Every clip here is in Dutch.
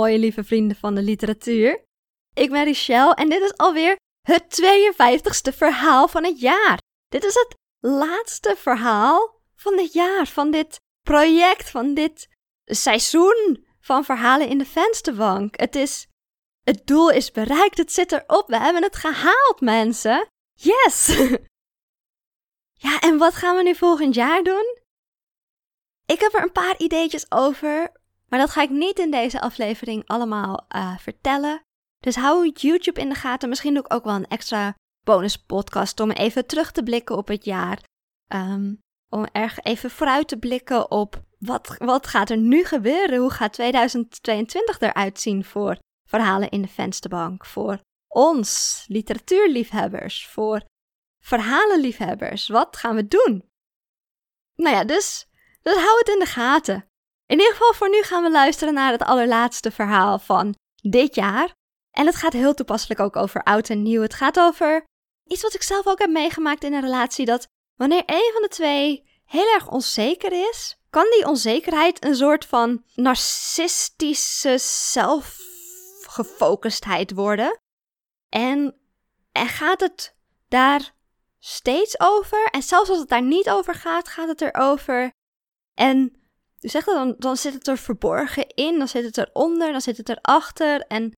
mooie lieve vrienden van de literatuur. Ik ben Richelle en dit is alweer het 52ste verhaal van het jaar. Dit is het laatste verhaal van dit jaar, van dit project, van dit seizoen van verhalen in de vensterbank. Het is, het doel is bereikt, het zit erop, we hebben het gehaald mensen. Yes! ja, en wat gaan we nu volgend jaar doen? Ik heb er een paar ideetjes over, maar dat ga ik niet in deze aflevering allemaal uh, vertellen. Dus hou YouTube in de gaten. Misschien doe ik ook wel een extra bonus podcast om even terug te blikken op het jaar. Um, om erg even vooruit te blikken op wat, wat gaat er nu gebeuren? Hoe gaat 2022 eruit zien voor verhalen in de vensterbank? Voor ons, literatuurliefhebbers, voor verhalenliefhebbers. Wat gaan we doen? Nou ja, dus, dus hou het in de gaten. In ieder geval voor nu gaan we luisteren naar het allerlaatste verhaal van dit jaar. En het gaat heel toepasselijk ook over oud en nieuw. Het gaat over iets wat ik zelf ook heb meegemaakt in een relatie. Dat wanneer een van de twee heel erg onzeker is, kan die onzekerheid een soort van narcistische zelfgefocustheid worden. En, en gaat het daar steeds over. En zelfs als het daar niet over gaat, gaat het erover. En zeg dat dan, dan zit het er verborgen in, dan zit het eronder, dan zit het erachter. En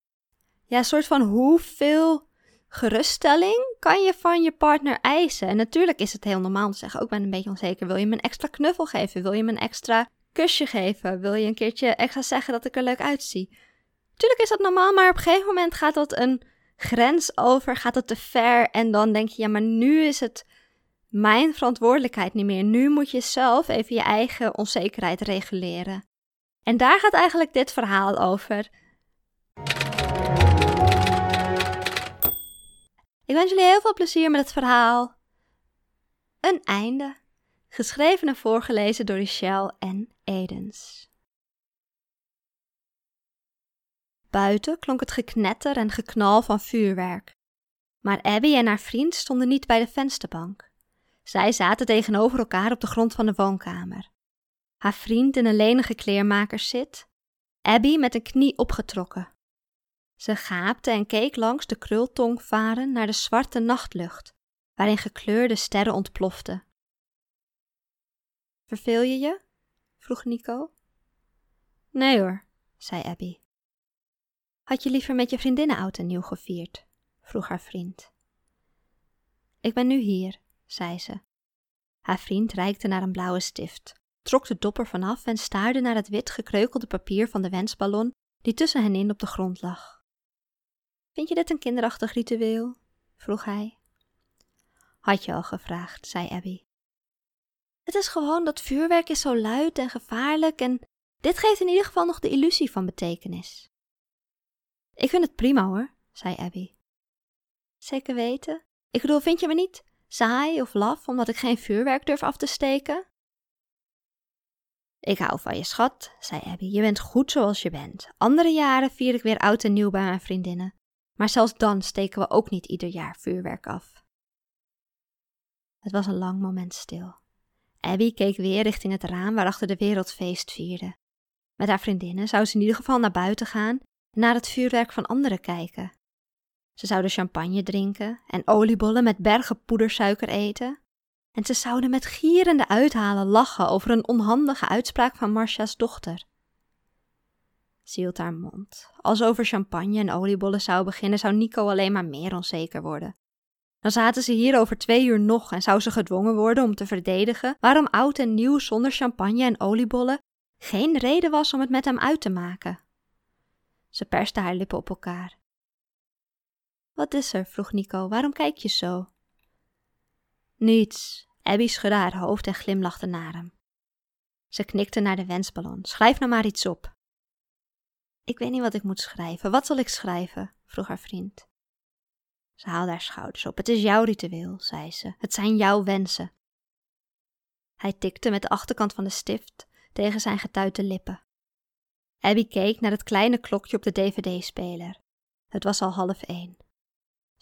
ja, een soort van hoeveel geruststelling kan je van je partner eisen? En natuurlijk is het heel normaal te zeggen, ook ben een beetje onzeker. Wil je me een extra knuffel geven? Wil je me een extra kusje geven? Wil je een keertje extra zeggen dat ik er leuk uitzie? Natuurlijk is dat normaal, maar op een gegeven moment gaat dat een grens over, gaat het te ver. En dan denk je, ja, maar nu is het mijn verantwoordelijkheid niet meer. Nu moet je zelf even je eigen onzekerheid reguleren. En daar gaat eigenlijk dit verhaal over. Ik wens jullie heel veel plezier met het verhaal. Een einde. Geschreven en voorgelezen door Michelle en Edens. Buiten klonk het geknetter en geknal van vuurwerk. Maar Abby en haar vriend stonden niet bij de vensterbank. Zij zaten tegenover elkaar op de grond van de woonkamer. Haar vriend in een lenige kleermakerszit, Abby met een knie opgetrokken, ze gaapte en keek langs de krultong varen naar de zwarte nachtlucht, waarin gekleurde sterren ontploften. Verveel je je? vroeg Nico. Nee hoor, zei Abby. Had je liever met je vriendinnen oud en nieuw gevierd? vroeg haar vriend. Ik ben nu hier, zei ze. Haar vriend reikte naar een blauwe stift, trok de dopper vanaf en staarde naar het wit gekreukelde papier van de wensballon die tussen hen in op de grond lag. Vind je dit een kinderachtig ritueel? vroeg hij. Had je al gevraagd, zei Abby. Het is gewoon dat vuurwerk is zo luid en gevaarlijk en dit geeft in ieder geval nog de illusie van betekenis. Ik vind het prima hoor, zei Abby. Zeker weten? Ik bedoel, vind je me niet saai of laf omdat ik geen vuurwerk durf af te steken? Ik hou van je schat, zei Abby. Je bent goed zoals je bent. Andere jaren vier ik weer oud en nieuw bij mijn vriendinnen. Maar zelfs dan steken we ook niet ieder jaar vuurwerk af. Het was een lang moment stil. Abby keek weer richting het raam waarachter de wereld feest vierde. Met haar vriendinnen zou ze in ieder geval naar buiten gaan en naar het vuurwerk van anderen kijken. Ze zouden champagne drinken en oliebollen met bergen poedersuiker eten. En ze zouden met gierende uithalen lachen over een onhandige uitspraak van Marcia's dochter. Ze hield haar mond. Als over champagne en oliebollen zou beginnen, zou Nico alleen maar meer onzeker worden. Dan zaten ze hier over twee uur nog en zou ze gedwongen worden om te verdedigen waarom oud en nieuw zonder champagne en oliebollen geen reden was om het met hem uit te maken. Ze perste haar lippen op elkaar. Wat is er? vroeg Nico. Waarom kijk je zo? Niets. Abby schudde haar hoofd en glimlachte naar hem. Ze knikte naar de wensballon. Schrijf nou maar iets op. Ik weet niet wat ik moet schrijven. Wat zal ik schrijven? vroeg haar vriend. Ze haalde haar schouders op. Het is jouw ritueel, zei ze. Het zijn jouw wensen. Hij tikte met de achterkant van de stift tegen zijn getuite lippen. Abby keek naar het kleine klokje op de dvd-speler. Het was al half één.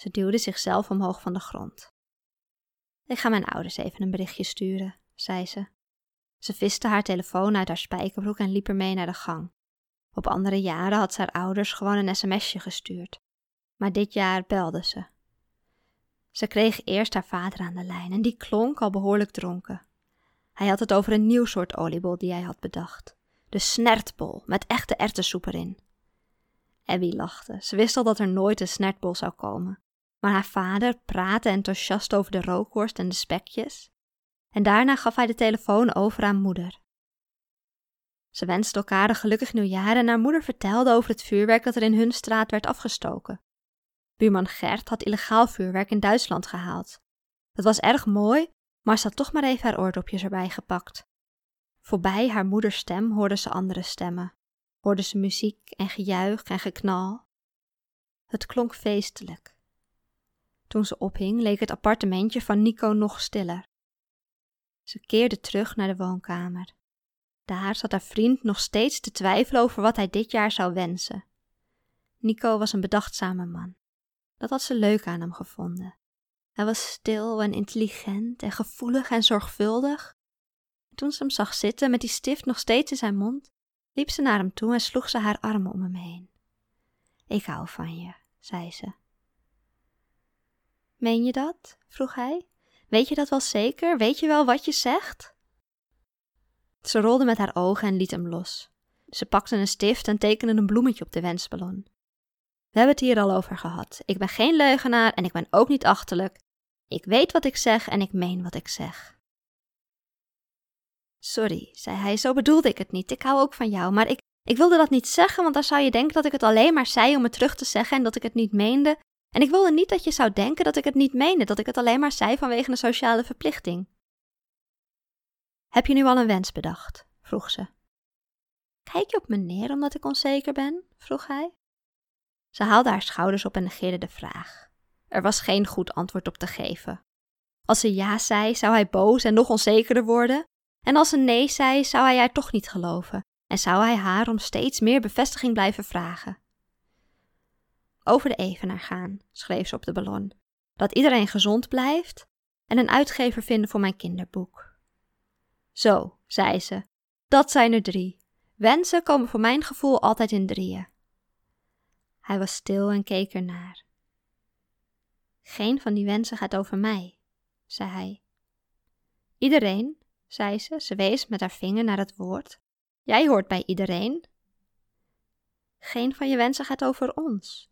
Ze duwde zichzelf omhoog van de grond. Ik ga mijn ouders even een berichtje sturen, zei ze. Ze viste haar telefoon uit haar spijkerbroek en liep ermee naar de gang. Op andere jaren had ze haar ouders gewoon een sms'je gestuurd. Maar dit jaar belde ze. Ze kreeg eerst haar vader aan de lijn en die klonk al behoorlijk dronken. Hij had het over een nieuw soort oliebol die hij had bedacht. De snertbol, met echte erwtensoep erin. Abby lachte. Ze wist al dat er nooit een snertbol zou komen. Maar haar vader praatte enthousiast over de rookworst en de spekjes. En daarna gaf hij de telefoon over aan moeder. Ze wensten elkaar een gelukkig nieuwjaar en haar moeder vertelde over het vuurwerk dat er in hun straat werd afgestoken. Buurman Gert had illegaal vuurwerk in Duitsland gehaald. Het was erg mooi, maar ze had toch maar even haar oordopjes erbij gepakt. Voorbij haar moeders stem hoorde ze andere stemmen. Hoorde ze muziek en gejuich en geknal. Het klonk feestelijk. Toen ze ophing, leek het appartementje van Nico nog stiller. Ze keerde terug naar de woonkamer. Daar zat haar vriend nog steeds te twijfelen over wat hij dit jaar zou wensen. Nico was een bedachtzame man. Dat had ze leuk aan hem gevonden. Hij was stil en intelligent en gevoelig en zorgvuldig. toen ze hem zag zitten met die stift nog steeds in zijn mond, liep ze naar hem toe en sloeg ze haar armen om hem heen. Ik hou van je, zei ze. Meen je dat? vroeg hij. Weet je dat wel zeker? Weet je wel wat je zegt? Ze rolde met haar ogen en liet hem los. Ze pakte een stift en tekende een bloemetje op de wensballon. We hebben het hier al over gehad. Ik ben geen leugenaar en ik ben ook niet achterlijk. Ik weet wat ik zeg en ik meen wat ik zeg. Sorry, zei hij, zo bedoelde ik het niet. Ik hou ook van jou, maar ik, ik wilde dat niet zeggen, want dan zou je denken dat ik het alleen maar zei om het terug te zeggen en dat ik het niet meende. En ik wilde niet dat je zou denken dat ik het niet meende, dat ik het alleen maar zei vanwege een sociale verplichting. Heb je nu al een wens bedacht? vroeg ze. Kijk je op me neer omdat ik onzeker ben? vroeg hij. Ze haalde haar schouders op en negeerde de vraag. Er was geen goed antwoord op te geven. Als ze ja zei, zou hij boos en nog onzekerder worden. En als ze nee zei, zou hij haar toch niet geloven en zou hij haar om steeds meer bevestiging blijven vragen. Over de evenaar gaan, schreef ze op de ballon. Dat iedereen gezond blijft en een uitgever vinden voor mijn kinderboek. Zo, zei ze, dat zijn er drie. Wensen komen voor mijn gevoel altijd in drieën. Hij was stil en keek ernaar. Geen van die wensen gaat over mij, zei hij. Iedereen, zei ze, ze wees met haar vinger naar het woord. Jij hoort bij iedereen. Geen van je wensen gaat over ons.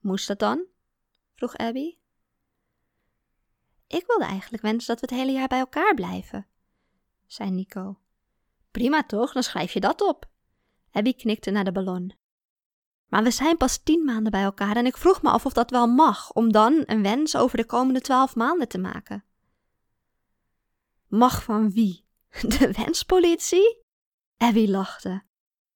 Moest dat dan? vroeg Abby. Ik wilde eigenlijk wensen dat we het hele jaar bij elkaar blijven, zei Nico. Prima toch, dan schrijf je dat op. Abby knikte naar de ballon. Maar we zijn pas tien maanden bij elkaar en ik vroeg me af of dat wel mag, om dan een wens over de komende twaalf maanden te maken. Mag van wie? De wenspolitie? Abby lachte.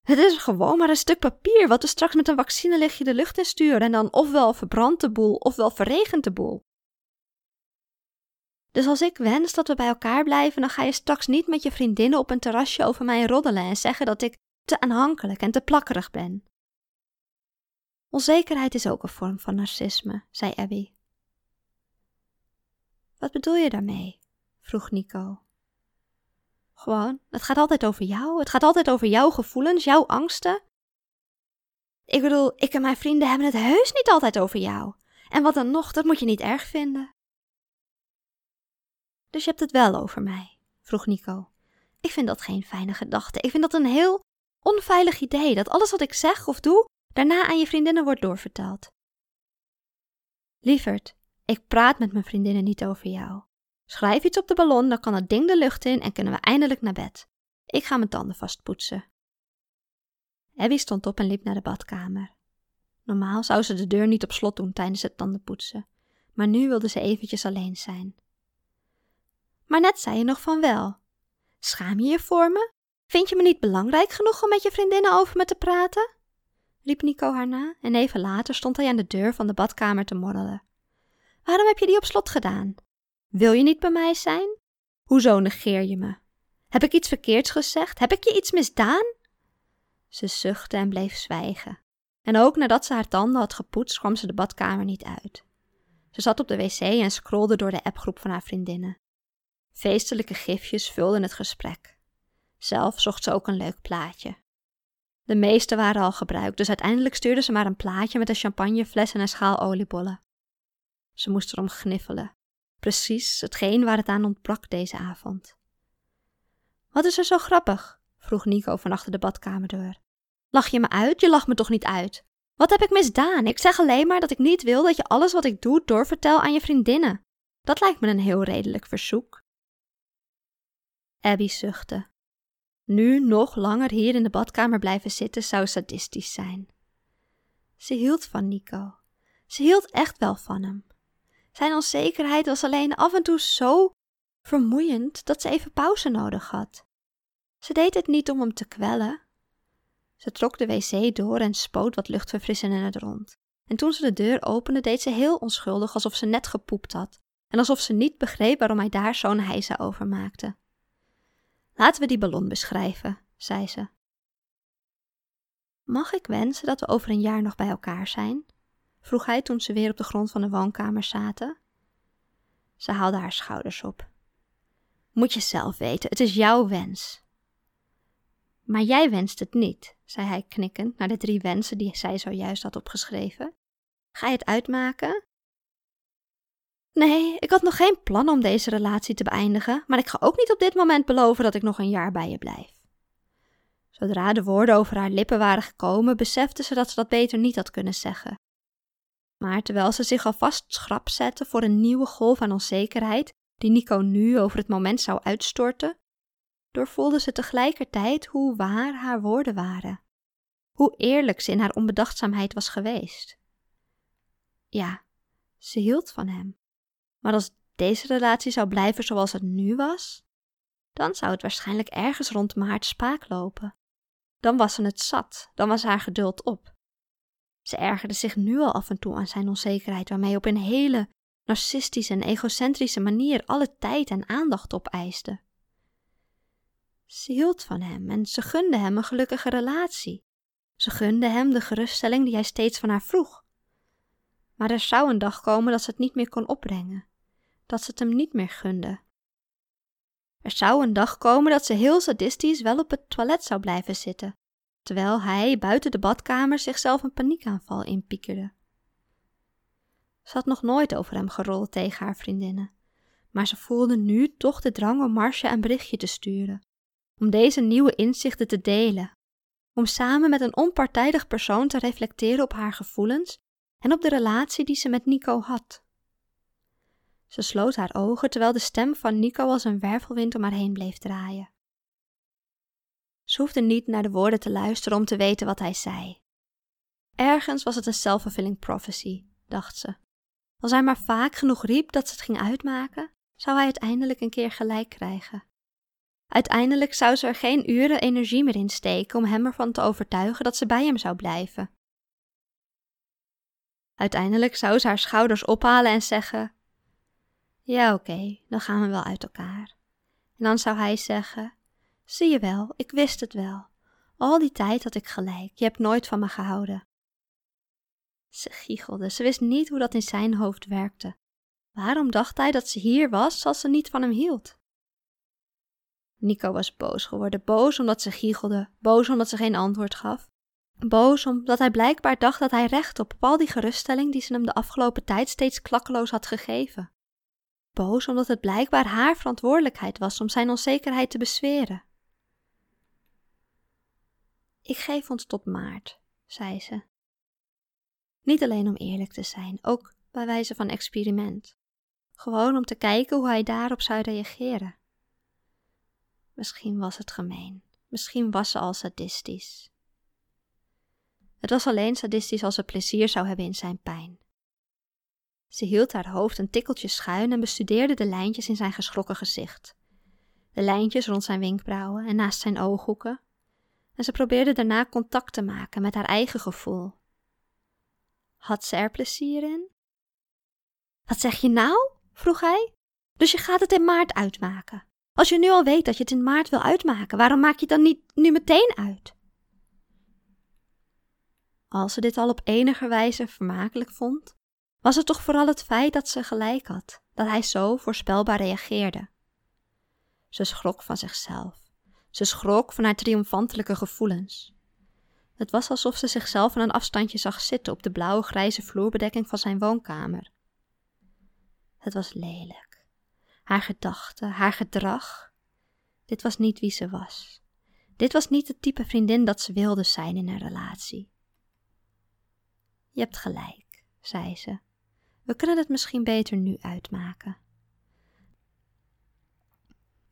Het is gewoon maar een stuk papier wat we straks met een vaccinelichtje de lucht in sturen en dan ofwel verbrandt de boel ofwel verregent de boel. Dus als ik wens dat we bij elkaar blijven, dan ga je straks niet met je vriendinnen op een terrasje over mij roddelen en zeggen dat ik te aanhankelijk en te plakkerig ben. Onzekerheid is ook een vorm van narcisme, zei Abby. Wat bedoel je daarmee? vroeg Nico. Gewoon, het gaat altijd over jou. Het gaat altijd over jouw gevoelens, jouw angsten. Ik bedoel, ik en mijn vrienden hebben het heus niet altijd over jou. En wat dan nog, dat moet je niet erg vinden. Dus je hebt het wel over mij? vroeg Nico. Ik vind dat geen fijne gedachte. Ik vind dat een heel onveilig idee dat alles wat ik zeg of doe daarna aan je vriendinnen wordt doorverteld. Lieverd, ik praat met mijn vriendinnen niet over jou. Schrijf iets op de ballon, dan kan het ding de lucht in en kunnen we eindelijk naar bed. Ik ga mijn tanden vastpoetsen. Abby stond op en liep naar de badkamer. Normaal zou ze de deur niet op slot doen tijdens het tandenpoetsen, maar nu wilde ze eventjes alleen zijn. Maar net zei je nog van wel. Schaam je je voor me? Vind je me niet belangrijk genoeg om met je vriendinnen over me te praten? riep Nico haar na en even later stond hij aan de deur van de badkamer te morrelen. Waarom heb je die op slot gedaan? Wil je niet bij mij zijn? Hoezo negeer je me? Heb ik iets verkeerds gezegd? Heb ik je iets misdaan? Ze zuchtte en bleef zwijgen. En ook nadat ze haar tanden had gepoetst, kwam ze de badkamer niet uit. Ze zat op de wc en scrolde door de appgroep van haar vriendinnen. Feestelijke gifjes vulden het gesprek. Zelf zocht ze ook een leuk plaatje. De meeste waren al gebruikt, dus uiteindelijk stuurde ze maar een plaatje met een champagnefles en een schaal oliebollen. Ze moest erom gniffelen. Precies hetgeen waar het aan ontbrak deze avond. Wat is er zo grappig? vroeg Nico van achter de badkamerdeur. Lach je me uit? Je lacht me toch niet uit? Wat heb ik misdaan? Ik zeg alleen maar dat ik niet wil dat je alles wat ik doe doorvertel aan je vriendinnen. Dat lijkt me een heel redelijk verzoek. Abby zuchtte. Nu nog langer hier in de badkamer blijven zitten zou sadistisch zijn. Ze hield van Nico. Ze hield echt wel van hem. Zijn onzekerheid was alleen af en toe zo vermoeiend dat ze even pauze nodig had. Ze deed het niet om hem te kwellen. Ze trok de wc door en spoot wat luchtverfrissend in het rond. En toen ze de deur opende, deed ze heel onschuldig alsof ze net gepoept had en alsof ze niet begreep waarom hij daar zo'n heisa over maakte. Laten we die ballon beschrijven, zei ze. Mag ik wensen dat we over een jaar nog bij elkaar zijn? Vroeg hij toen ze weer op de grond van de woonkamer zaten. Ze haalde haar schouders op. Moet je zelf weten, het is jouw wens. Maar jij wenst het niet, zei hij knikkend naar de drie wensen die zij zojuist had opgeschreven. Ga je het uitmaken? Nee, ik had nog geen plan om deze relatie te beëindigen, maar ik ga ook niet op dit moment beloven dat ik nog een jaar bij je blijf. Zodra de woorden over haar lippen waren gekomen, besefte ze dat ze dat beter niet had kunnen zeggen. Maar terwijl ze zich alvast schrap zette voor een nieuwe golf aan onzekerheid, die Nico nu over het moment zou uitstorten, doorvoelde ze tegelijkertijd hoe waar haar woorden waren, hoe eerlijk ze in haar onbedachtzaamheid was geweest. Ja, ze hield van hem. Maar als deze relatie zou blijven zoals het nu was, dan zou het waarschijnlijk ergens rond maart spaak lopen. Dan was ze het zat, dan was haar geduld op. Ze ergerde zich nu al af en toe aan zijn onzekerheid, waarmee op een hele narcistische en egocentrische manier alle tijd en aandacht opeiste. Ze hield van hem en ze gunde hem een gelukkige relatie. Ze gunde hem de geruststelling die hij steeds van haar vroeg. Maar er zou een dag komen dat ze het niet meer kon opbrengen dat ze het hem niet meer gunde. Er zou een dag komen dat ze heel sadistisch wel op het toilet zou blijven zitten, terwijl hij buiten de badkamer zichzelf een paniekaanval inpiekerde. Ze had nog nooit over hem gerold tegen haar vriendinnen, maar ze voelde nu toch de drang om Marcia een berichtje te sturen, om deze nieuwe inzichten te delen, om samen met een onpartijdig persoon te reflecteren op haar gevoelens en op de relatie die ze met Nico had. Ze sloot haar ogen terwijl de stem van Nico als een wervelwind om haar heen bleef draaien. Ze hoefde niet naar de woorden te luisteren om te weten wat hij zei. Ergens was het een self-fulfilling prophecy, dacht ze. Als hij maar vaak genoeg riep dat ze het ging uitmaken, zou hij uiteindelijk een keer gelijk krijgen. Uiteindelijk zou ze er geen uren energie meer in steken om hem ervan te overtuigen dat ze bij hem zou blijven. Uiteindelijk zou ze haar schouders ophalen en zeggen: ja, oké, dan gaan we wel uit elkaar. En dan zou hij zeggen: Zie je wel, ik wist het wel. Al die tijd had ik gelijk, je hebt nooit van me gehouden. Ze giechelde, ze wist niet hoe dat in zijn hoofd werkte. Waarom dacht hij dat ze hier was als ze niet van hem hield? Nico was boos geworden, boos omdat ze giechelde, boos omdat ze geen antwoord gaf. Boos omdat hij blijkbaar dacht dat hij recht op al die geruststelling die ze hem de afgelopen tijd steeds klakkeloos had gegeven boos omdat het blijkbaar haar verantwoordelijkheid was om zijn onzekerheid te besweren. Ik geef ons tot maart, zei ze. Niet alleen om eerlijk te zijn, ook bij wijze van experiment. Gewoon om te kijken hoe hij daarop zou reageren. Misschien was het gemeen, misschien was ze al sadistisch. Het was alleen sadistisch als ze plezier zou hebben in zijn pijn. Ze hield haar hoofd een tikkeltje schuin en bestudeerde de lijntjes in zijn geschrokken gezicht. De lijntjes rond zijn wenkbrauwen en naast zijn ooghoeken. En ze probeerde daarna contact te maken met haar eigen gevoel. Had ze er plezier in? Wat zeg je nou? vroeg hij. Dus je gaat het in maart uitmaken. Als je nu al weet dat je het in maart wil uitmaken, waarom maak je het dan niet nu meteen uit? Als ze dit al op enige wijze vermakelijk vond, was het toch vooral het feit dat ze gelijk had, dat hij zo voorspelbaar reageerde. Ze schrok van zichzelf. Ze schrok van haar triomfantelijke gevoelens. Het was alsof ze zichzelf van een afstandje zag zitten op de blauwe-grijze vloerbedekking van zijn woonkamer. Het was lelijk. Haar gedachten, haar gedrag. Dit was niet wie ze was. Dit was niet het type vriendin dat ze wilde zijn in een relatie. Je hebt gelijk, zei ze. We kunnen het misschien beter nu uitmaken.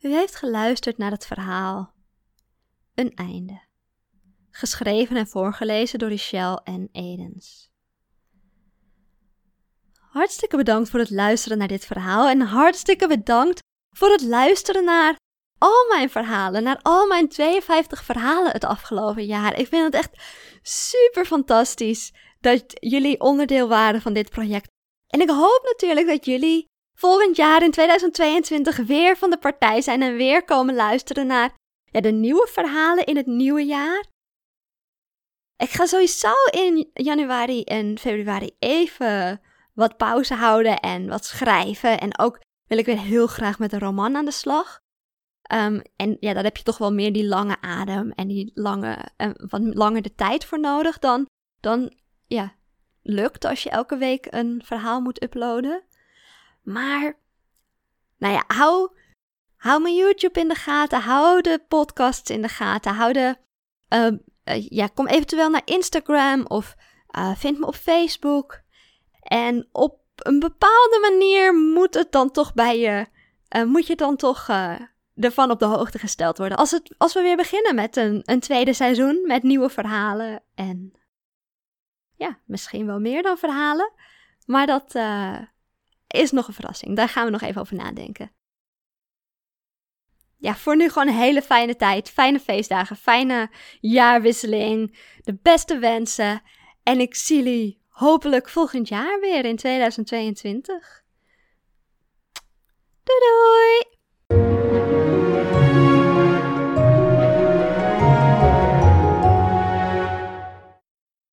U heeft geluisterd naar het verhaal. Een einde. Geschreven en voorgelezen door Richelle en Edens. Hartstikke bedankt voor het luisteren naar dit verhaal en hartstikke bedankt voor het luisteren naar al mijn verhalen, naar al mijn 52 verhalen het afgelopen jaar. Ik vind het echt super fantastisch dat jullie onderdeel waren van dit project. En ik hoop natuurlijk dat jullie volgend jaar in 2022 weer van de partij zijn en weer komen luisteren naar ja, de nieuwe verhalen in het nieuwe jaar. Ik ga sowieso in januari en februari even wat pauze houden en wat schrijven. En ook wil ik weer heel graag met een roman aan de slag. Ehm, en ja, daar heb je toch wel meer die lange adem en die lange, uh, wat langer de tijd voor nodig dan, dan ja, lukt als je elke week een verhaal moet uploaden. Maar, nou ja, hou, hou mijn YouTube in de gaten, hou de podcasts in de gaten, hou de, uh, ja, kom eventueel naar Instagram of uh, vind me op Facebook. En op een bepaalde manier moet het dan toch bij je, uh, moet je dan toch ervan op de hoogte gesteld worden. Als, het, als we weer beginnen met een, een tweede seizoen met nieuwe verhalen en ja, misschien wel meer dan verhalen. Maar dat is nog een verrassing. Daar gaan we nog even over nadenken. Ja, voor nu gewoon een hele fijne tijd, fijne feestdagen, fijne jaarwisseling, de beste wensen. En ik zie jullie hopelijk volgend jaar weer in 2022. Doei doei!